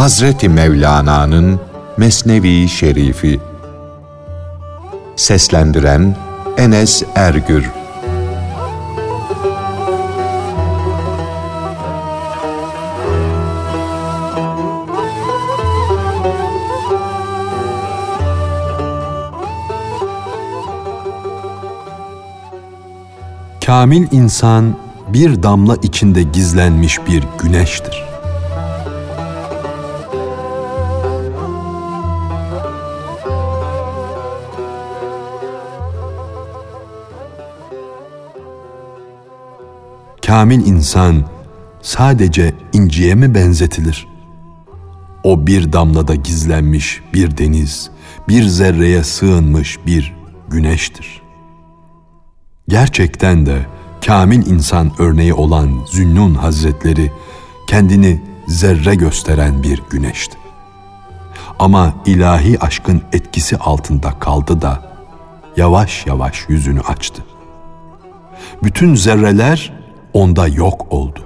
Hazreti Mevlana'nın Mesnevi Şerifi Seslendiren Enes Ergür Kamil insan bir damla içinde gizlenmiş bir güneştir. Kamil insan sadece inciye mi benzetilir? O bir damlada gizlenmiş bir deniz, bir zerreye sığınmış bir güneştir. Gerçekten de kamil insan örneği olan Zünnun Hazretleri kendini zerre gösteren bir güneşti. Ama ilahi aşkın etkisi altında kaldı da yavaş yavaş yüzünü açtı. Bütün zerreler onda yok oldu.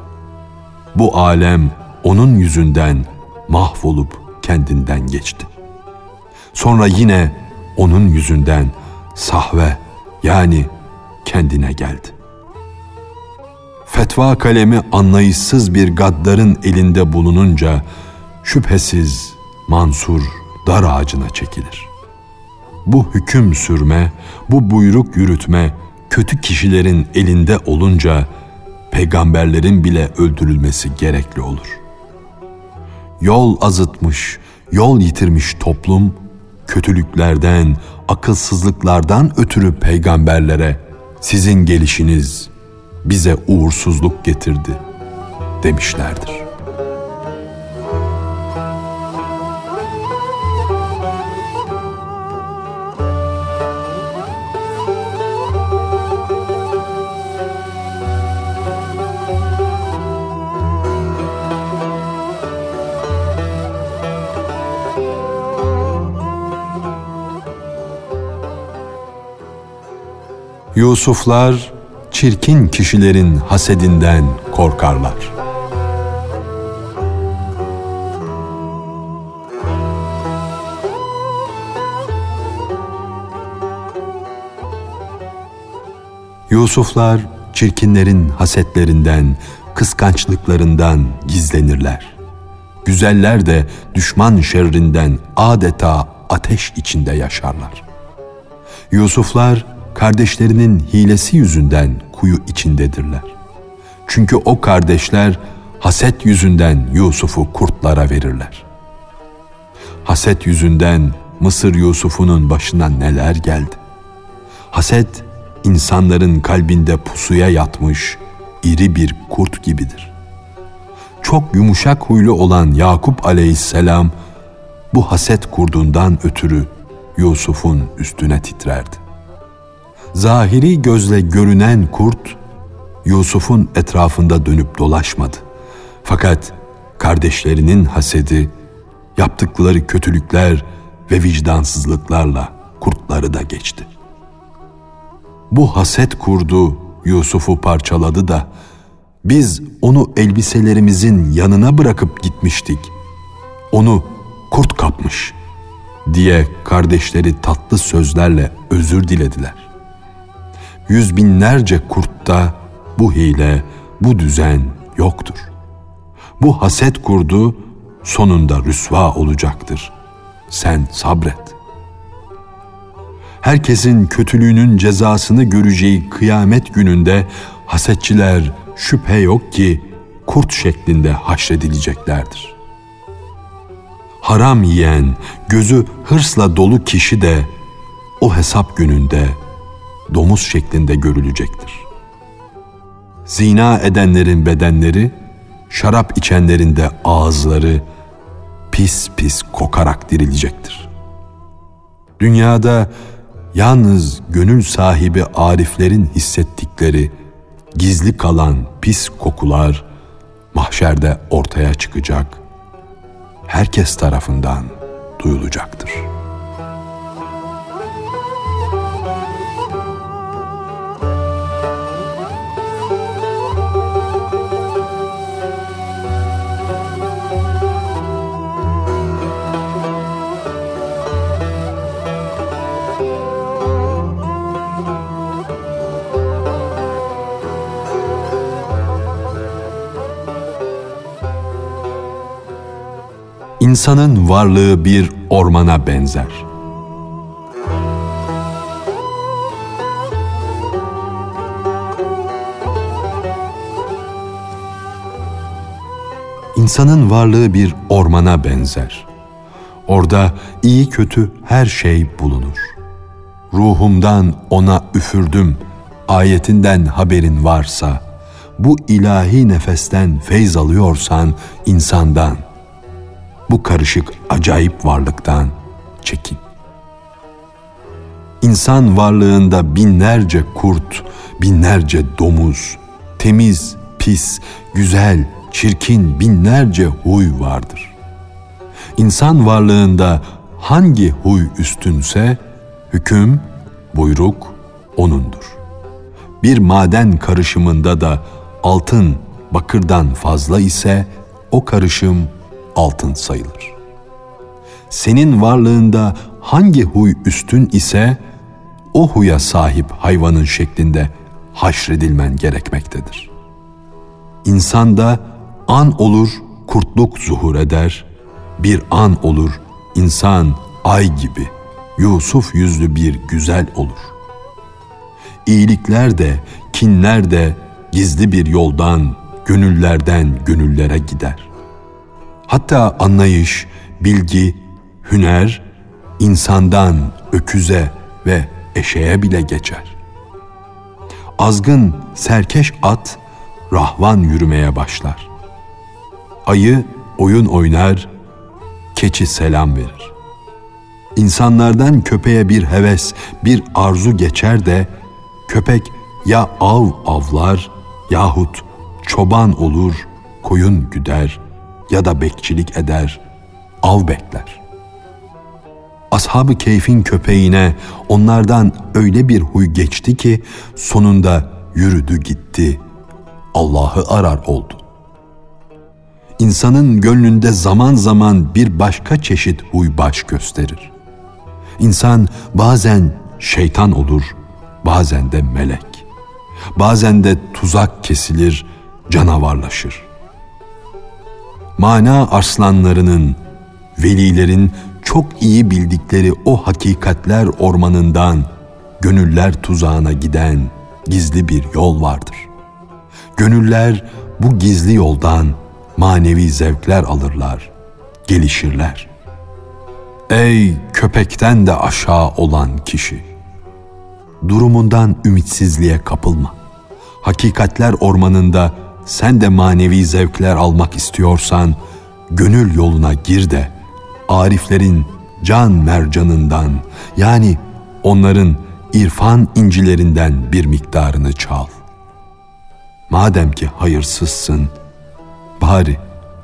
Bu alem onun yüzünden mahvolup kendinden geçti. Sonra yine onun yüzünden sahve yani kendine geldi. Fetva kalemi anlayışsız bir gaddarın elinde bulununca şüphesiz Mansur dar ağacına çekilir. Bu hüküm sürme, bu buyruk yürütme kötü kişilerin elinde olunca peygamberlerin bile öldürülmesi gerekli olur. Yol azıtmış, yol yitirmiş toplum kötülüklerden, akılsızlıklardan ötürü peygamberlere sizin gelişiniz bize uğursuzluk getirdi demişlerdir. Yusuflar çirkin kişilerin hasedinden korkarlar. Yusuflar çirkinlerin hasetlerinden, kıskançlıklarından gizlenirler. Güzeller de düşman şerrinden adeta ateş içinde yaşarlar. Yusuflar kardeşlerinin hilesi yüzünden kuyu içindedirler. Çünkü o kardeşler haset yüzünden Yusuf'u kurtlara verirler. Haset yüzünden Mısır Yusuf'unun başına neler geldi. Haset insanların kalbinde pusuya yatmış iri bir kurt gibidir. Çok yumuşak huylu olan Yakup aleyhisselam bu haset kurdundan ötürü Yusuf'un üstüne titrerdi zahiri gözle görünen kurt Yusuf'un etrafında dönüp dolaşmadı. Fakat kardeşlerinin hasedi, yaptıkları kötülükler ve vicdansızlıklarla kurtları da geçti. Bu haset kurdu Yusuf'u parçaladı da biz onu elbiselerimizin yanına bırakıp gitmiştik. Onu kurt kapmış diye kardeşleri tatlı sözlerle özür dilediler yüz binlerce kurtta bu hile, bu düzen yoktur. Bu haset kurdu sonunda rüsva olacaktır. Sen sabret. Herkesin kötülüğünün cezasını göreceği kıyamet gününde hasetçiler şüphe yok ki kurt şeklinde haşredileceklerdir. Haram yiyen, gözü hırsla dolu kişi de o hesap gününde domuz şeklinde görülecektir. Zina edenlerin bedenleri, şarap içenlerin de ağızları pis pis kokarak dirilecektir. Dünyada yalnız gönül sahibi ariflerin hissettikleri gizli kalan pis kokular mahşerde ortaya çıkacak, herkes tarafından duyulacaktır.'' İnsanın varlığı bir ormana benzer. İnsanın varlığı bir ormana benzer. Orada iyi kötü her şey bulunur. Ruhumdan ona üfürdüm ayetinden haberin varsa, bu ilahi nefesten feyz alıyorsan insandan, bu karışık acayip varlıktan çekin. İnsan varlığında binlerce kurt, binlerce domuz, temiz, pis, güzel, çirkin binlerce huy vardır. İnsan varlığında hangi huy üstünse hüküm, buyruk onundur. Bir maden karışımında da altın bakırdan fazla ise o karışım altın sayılır. Senin varlığında hangi huy üstün ise o huya sahip hayvanın şeklinde haşredilmen gerekmektedir. İnsanda an olur kurtluk zuhur eder, bir an olur insan ay gibi Yusuf yüzlü bir güzel olur. İyilikler de, kinler de gizli bir yoldan, gönüllerden gönüllere gider. Hatta anlayış, bilgi, hüner insandan öküze ve eşeğe bile geçer. Azgın, serkeş at rahvan yürümeye başlar. Ayı oyun oynar, keçi selam verir. İnsanlardan köpeğe bir heves, bir arzu geçer de köpek ya av avlar yahut çoban olur, koyun güder ya da bekçilik eder, av bekler. Ashab-ı keyfin köpeğine onlardan öyle bir huy geçti ki sonunda yürüdü gitti, Allah'ı arar oldu. İnsanın gönlünde zaman zaman bir başka çeşit huy baş gösterir. İnsan bazen şeytan olur, bazen de melek. Bazen de tuzak kesilir, canavarlaşır. Mana arslanlarının, velilerin çok iyi bildikleri o hakikatler ormanından gönüller tuzağına giden gizli bir yol vardır. Gönüller bu gizli yoldan manevi zevkler alırlar, gelişirler. Ey köpekten de aşağı olan kişi! Durumundan ümitsizliğe kapılma. Hakikatler ormanında sen de manevi zevkler almak istiyorsan, gönül yoluna gir de, ariflerin can mercanından yani onların irfan incilerinden bir miktarını çal. Madem ki hayırsızsın, bari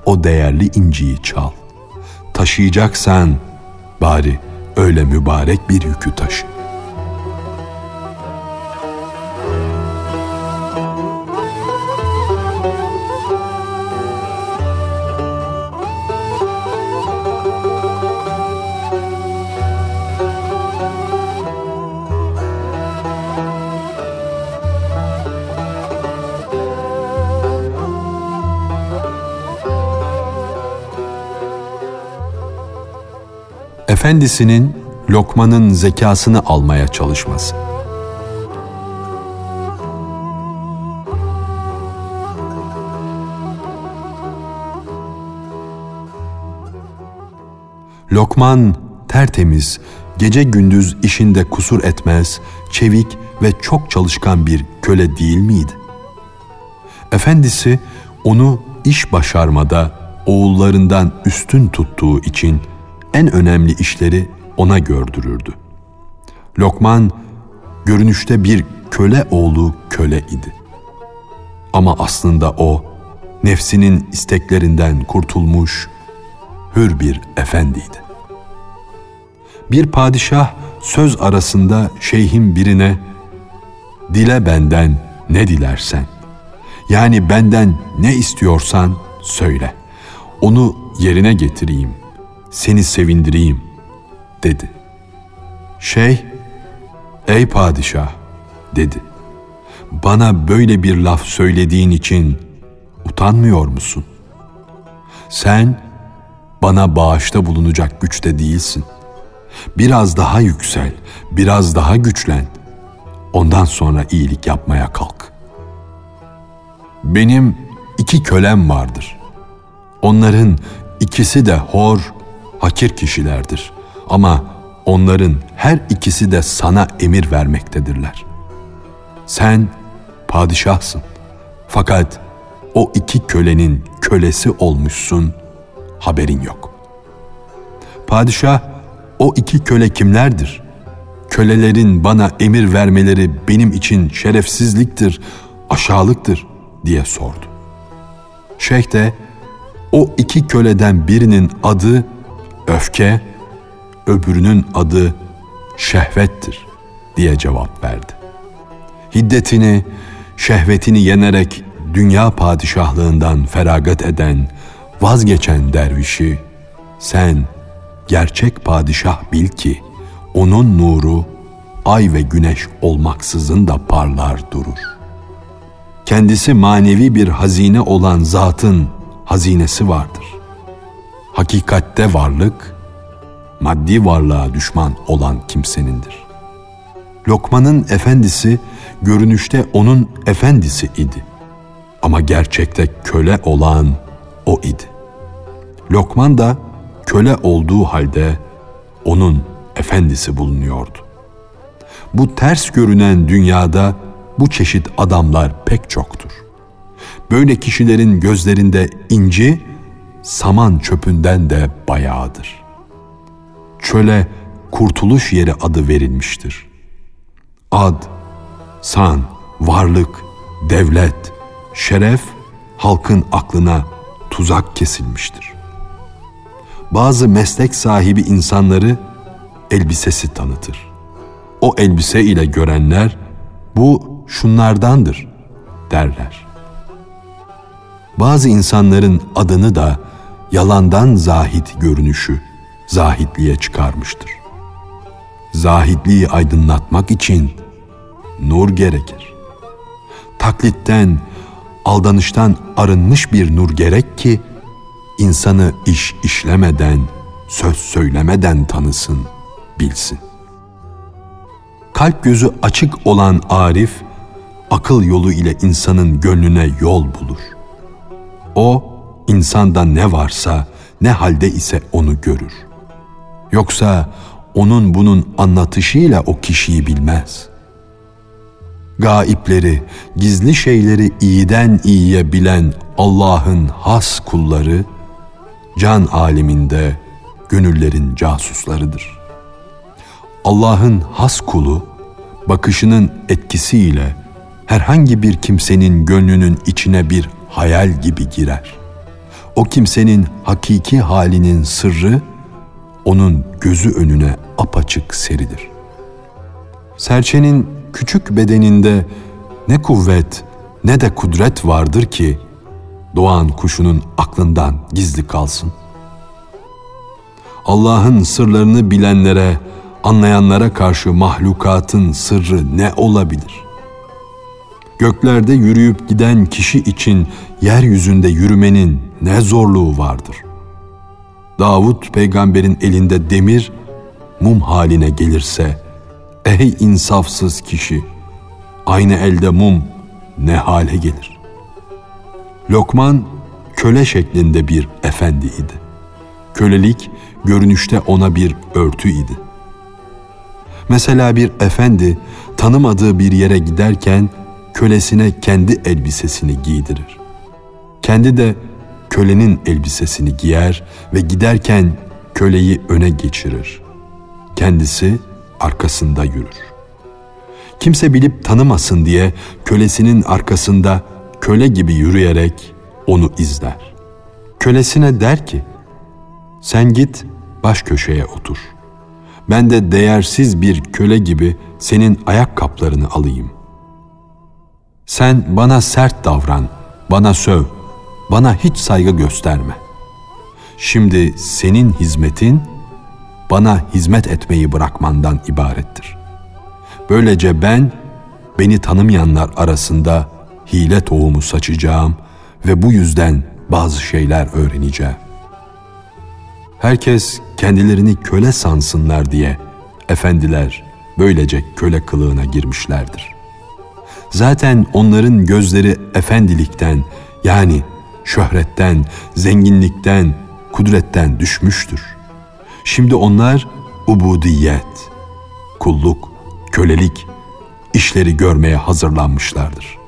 o değerli inciyi çal. Taşıyacaksan bari öyle mübarek bir yükü taşı. Efendisinin Lokman'ın zekasını almaya çalışması. Lokman tertemiz, gece gündüz işinde kusur etmez, çevik ve çok çalışkan bir köle değil miydi? Efendisi onu iş başarmada oğullarından üstün tuttuğu için en önemli işleri ona gördürürdü. Lokman görünüşte bir köle oğlu köle idi. Ama aslında o nefsinin isteklerinden kurtulmuş hür bir efendiydi. Bir padişah söz arasında şeyhin birine dile benden ne dilersen yani benden ne istiyorsan söyle. Onu yerine getireyim seni sevindireyim dedi. Şey, ey padişah dedi. Bana böyle bir laf söylediğin için utanmıyor musun? Sen bana bağışta bulunacak güçte değilsin. Biraz daha yüksel, biraz daha güçlen. Ondan sonra iyilik yapmaya kalk. Benim iki kölem vardır. Onların ikisi de hor, hakir kişilerdir. Ama onların her ikisi de sana emir vermektedirler. Sen padişahsın. Fakat o iki kölenin kölesi olmuşsun, haberin yok. Padişah, o iki köle kimlerdir? Kölelerin bana emir vermeleri benim için şerefsizliktir, aşağılıktır diye sordu. Şeyh de o iki köleden birinin adı öfke, öbürünün adı şehvettir diye cevap verdi. Hiddetini, şehvetini yenerek dünya padişahlığından feragat eden, vazgeçen dervişi, sen gerçek padişah bil ki, onun nuru ay ve güneş olmaksızın da parlar durur. Kendisi manevi bir hazine olan zatın hazinesi vardır. Hakikatte varlık, maddi varlığa düşman olan kimsenindir. Lokman'ın efendisi görünüşte onun efendisi idi. Ama gerçekte köle olan o idi. Lokman da köle olduğu halde onun efendisi bulunuyordu. Bu ters görünen dünyada bu çeşit adamlar pek çoktur. Böyle kişilerin gözlerinde inci, saman çöpünden de bayağıdır. Çöle kurtuluş yeri adı verilmiştir. Ad, san, varlık, devlet, şeref halkın aklına tuzak kesilmiştir. Bazı meslek sahibi insanları elbisesi tanıtır. O elbise ile görenler bu şunlardandır derler. Bazı insanların adını da yalandan zahit görünüşü zahitliğe çıkarmıştır. Zahitliği aydınlatmak için nur gerekir. Taklitten, aldanıştan arınmış bir nur gerek ki insanı iş işlemeden, söz söylemeden tanısın, bilsin. Kalp gözü açık olan Arif, akıl yolu ile insanın gönlüne yol bulur. O, insanda ne varsa, ne halde ise onu görür. Yoksa onun bunun anlatışıyla o kişiyi bilmez. Gaipleri, gizli şeyleri iyiden iyiye bilen Allah'ın has kulları, can aliminde gönüllerin casuslarıdır. Allah'ın has kulu, bakışının etkisiyle herhangi bir kimsenin gönlünün içine bir hayal gibi girer. O kimsenin hakiki halinin sırrı onun gözü önüne apaçık serilir. Serçenin küçük bedeninde ne kuvvet ne de kudret vardır ki doğan kuşunun aklından gizli kalsın. Allah'ın sırlarını bilenlere, anlayanlara karşı mahlukatın sırrı ne olabilir? Göklerde yürüyüp giden kişi için yeryüzünde yürümenin ne zorluğu vardır? Davut peygamberin elinde demir mum haline gelirse, ey insafsız kişi, aynı elde mum ne hale gelir? Lokman köle şeklinde bir efendi idi. Kölelik görünüşte ona bir örtü idi. Mesela bir efendi tanımadığı bir yere giderken kölesine kendi elbisesini giydirir. Kendi de kölenin elbisesini giyer ve giderken köleyi öne geçirir. Kendisi arkasında yürür. Kimse bilip tanımasın diye kölesinin arkasında köle gibi yürüyerek onu izler. Kölesine der ki, sen git baş köşeye otur. Ben de değersiz bir köle gibi senin ayakkabılarını alayım. Sen bana sert davran, bana söv, bana hiç saygı gösterme. Şimdi senin hizmetin bana hizmet etmeyi bırakmandan ibarettir. Böylece ben beni tanımayanlar arasında hile tohumu saçacağım ve bu yüzden bazı şeyler öğreneceğim. Herkes kendilerini köle sansınlar diye efendiler böylece köle kılığına girmişlerdir. Zaten onların gözleri efendilikten yani şöhretten, zenginlikten, kudretten düşmüştür. Şimdi onlar ubudiyet, kulluk, kölelik işleri görmeye hazırlanmışlardır.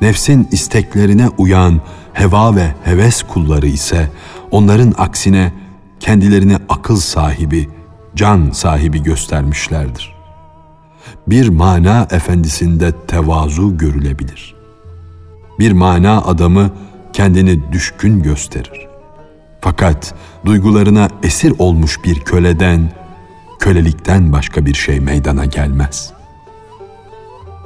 Nefsin isteklerine uyan heva ve heves kulları ise onların aksine kendilerini akıl sahibi, can sahibi göstermişlerdir. Bir mana efendisinde tevazu görülebilir. Bir mana adamı kendini düşkün gösterir. Fakat duygularına esir olmuş bir köleden, kölelikten başka bir şey meydana gelmez.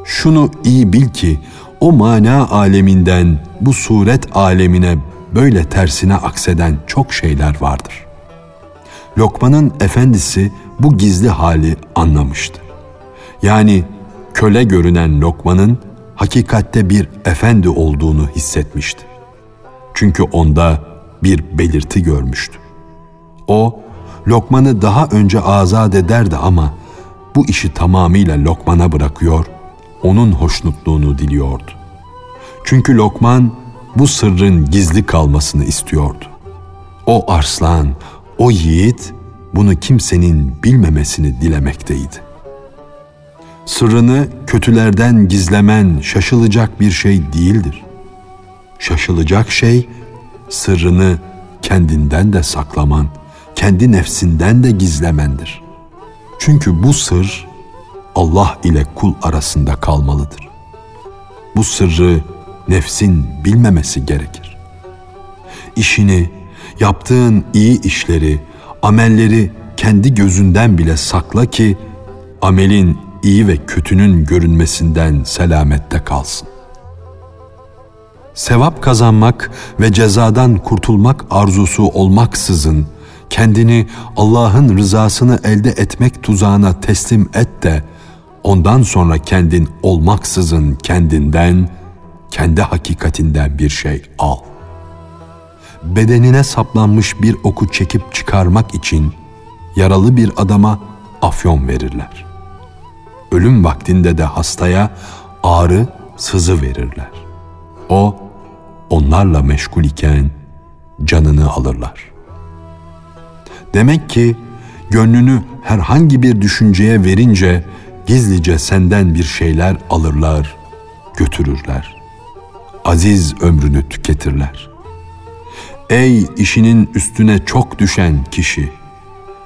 Şunu iyi bil ki o mana aleminden bu suret alemine böyle tersine akseden çok şeyler vardır. Lokman'ın efendisi bu gizli hali anlamıştı. Yani köle görünen Lokman'ın hakikatte bir efendi olduğunu hissetmişti. Çünkü onda bir belirti görmüştü. O, Lokman'ı daha önce azat ederdi ama bu işi tamamıyla Lokman'a bırakıyor, onun hoşnutluğunu diliyordu. Çünkü Lokman bu sırrın gizli kalmasını istiyordu. O arslan, o yiğit bunu kimsenin bilmemesini dilemekteydi. Sırrını kötülerden gizlemen şaşılacak bir şey değildir. Şaşılacak şey sırrını kendinden de saklaman, kendi nefsinden de gizlemendir. Çünkü bu sır Allah ile kul arasında kalmalıdır. Bu sırrı nefsin bilmemesi gerekir. İşini, yaptığın iyi işleri, amelleri kendi gözünden bile sakla ki amelin iyi ve kötünün görünmesinden selamette kalsın. Sevap kazanmak ve cezadan kurtulmak arzusu olmaksızın kendini Allah'ın rızasını elde etmek tuzağına teslim et de ondan sonra kendin olmaksızın kendinden, kendi hakikatinden bir şey al. Bedenine saplanmış bir oku çekip çıkarmak için yaralı bir adama afyon verirler. Ölüm vaktinde de hastaya ağrı, sızı verirler. O, onlarla meşgul iken canını alırlar. Demek ki gönlünü herhangi bir düşünceye verince gizlice senden bir şeyler alırlar, götürürler. Aziz ömrünü tüketirler. Ey işinin üstüne çok düşen kişi,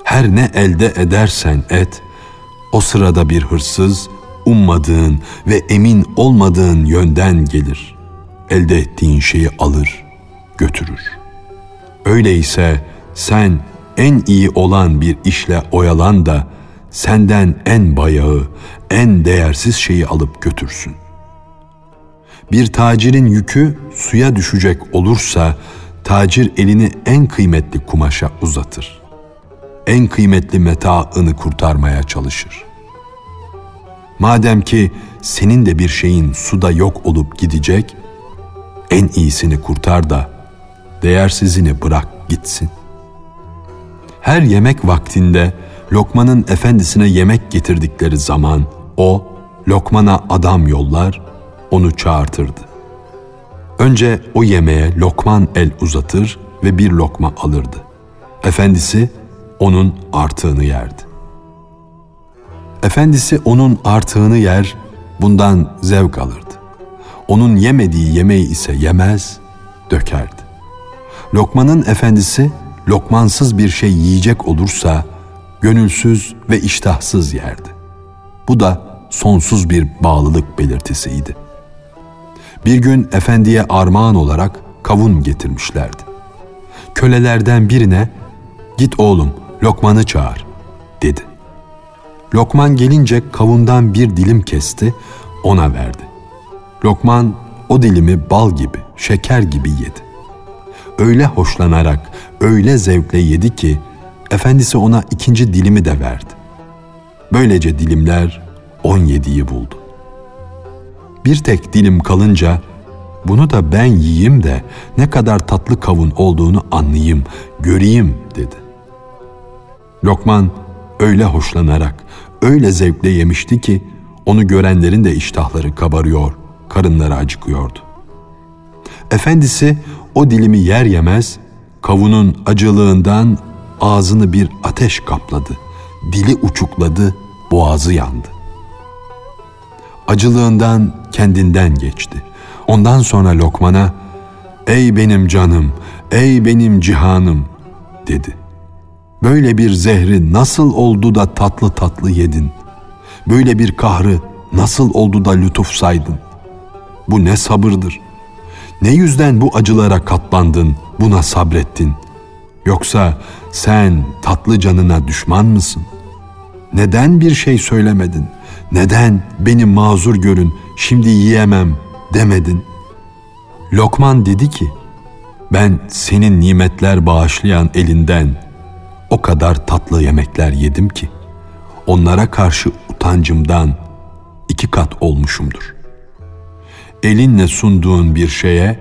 her ne elde edersen et, o sırada bir hırsız, ummadığın ve emin olmadığın yönden gelir. Elde ettiğin şeyi alır, götürür. Öyleyse sen en iyi olan bir işle oyalan da senden en bayağı, en değersiz şeyi alıp götürsün. Bir tacirin yükü suya düşecek olursa tacir elini en kıymetli kumaşa uzatır. En kıymetli metaını kurtarmaya çalışır. Madem ki senin de bir şeyin suda yok olup gidecek, en iyisini kurtar da değersizini bırak gitsin. Her yemek vaktinde Lokman'ın efendisine yemek getirdikleri zaman o Lokman'a adam yollar, onu çağırtırdı. Önce o yemeğe Lokman el uzatır ve bir lokma alırdı. Efendisi onun artığını yerdi. Efendisi onun artığını yer, bundan zevk alırdı. Onun yemediği yemeği ise yemez, dökerdi. Lokman'ın efendisi lokmansız bir şey yiyecek olursa gönülsüz ve iştahsız yerdi. Bu da sonsuz bir bağlılık belirtisiydi. Bir gün efendiye armağan olarak kavun getirmişlerdi. Kölelerden birine "Git oğlum, Lokman'ı çağır." dedi. Lokman gelince kavundan bir dilim kesti, ona verdi. Lokman o dilimi bal gibi, şeker gibi yedi. Öyle hoşlanarak, öyle zevkle yedi ki efendisi ona ikinci dilimi de verdi. Böylece dilimler on yediyi buldu. Bir tek dilim kalınca bunu da ben yiyeyim de ne kadar tatlı kavun olduğunu anlayayım, göreyim dedi. Lokman öyle hoşlanarak, öyle zevkle yemişti ki onu görenlerin de iştahları kabarıyor, karınları acıkıyordu. Efendisi o dilimi yer yemez kavunun acılığından ağzını bir ateş kapladı. Dili uçukladı, boğazı yandı. Acılığından kendinden geçti. Ondan sonra Lokman'a "Ey benim canım, ey benim cihanım." dedi. Böyle bir zehri nasıl oldu da tatlı tatlı yedin? Böyle bir kahrı nasıl oldu da lütuf saydın? Bu ne sabırdır? Ne yüzden bu acılara katlandın, buna sabrettin? Yoksa sen tatlı canına düşman mısın? Neden bir şey söylemedin? Neden beni mazur görün, şimdi yiyemem demedin? Lokman dedi ki, ben senin nimetler bağışlayan elinden o kadar tatlı yemekler yedim ki, onlara karşı utancımdan iki kat olmuşumdur. Elinle sunduğun bir şeye,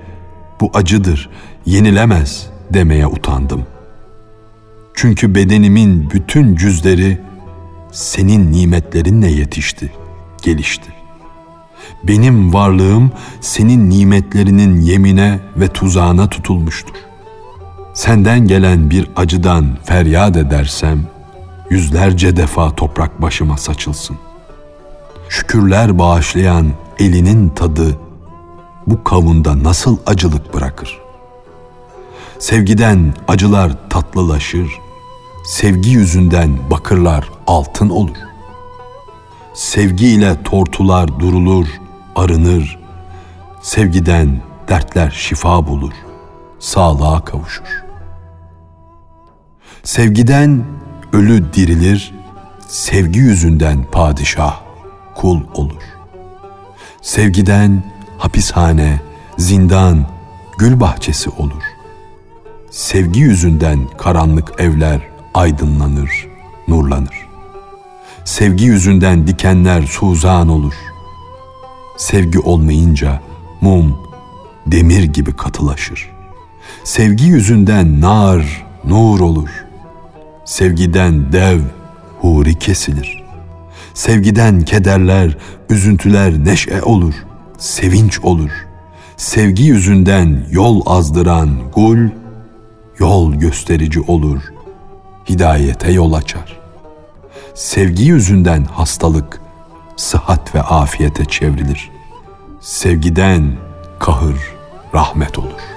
bu acıdır, yenilemez demeye utandım. Çünkü bedenimin bütün cüzleri senin nimetlerinle yetişti, gelişti. Benim varlığım senin nimetlerinin yemine ve tuzağına tutulmuştur. Senden gelen bir acıdan feryat edersem, yüzlerce defa toprak başıma saçılsın. Şükürler bağışlayan elinin tadı bu kavunda nasıl acılık bırakır? Sevgiden acılar tatlılaşır, sevgi yüzünden bakırlar altın olur. Sevgiyle tortular durulur, arınır. Sevgiden dertler şifa bulur, sağlığa kavuşur. Sevgiden ölü dirilir, sevgi yüzünden padişah, kul olur. Sevgiden hapishane, zindan, gül bahçesi olur. Sevgi yüzünden karanlık evler aydınlanır, nurlanır. Sevgi yüzünden dikenler suzan olur. Sevgi olmayınca mum demir gibi katılaşır. Sevgi yüzünden nar, nur olur. Sevgiden dev, huri kesilir. Sevgiden kederler, üzüntüler neşe olur, sevinç olur. Sevgi yüzünden yol azdıran gul, yol gösterici olur, hidayete yol açar. Sevgi yüzünden hastalık, sıhhat ve afiyete çevrilir. Sevgiden kahır, rahmet olur.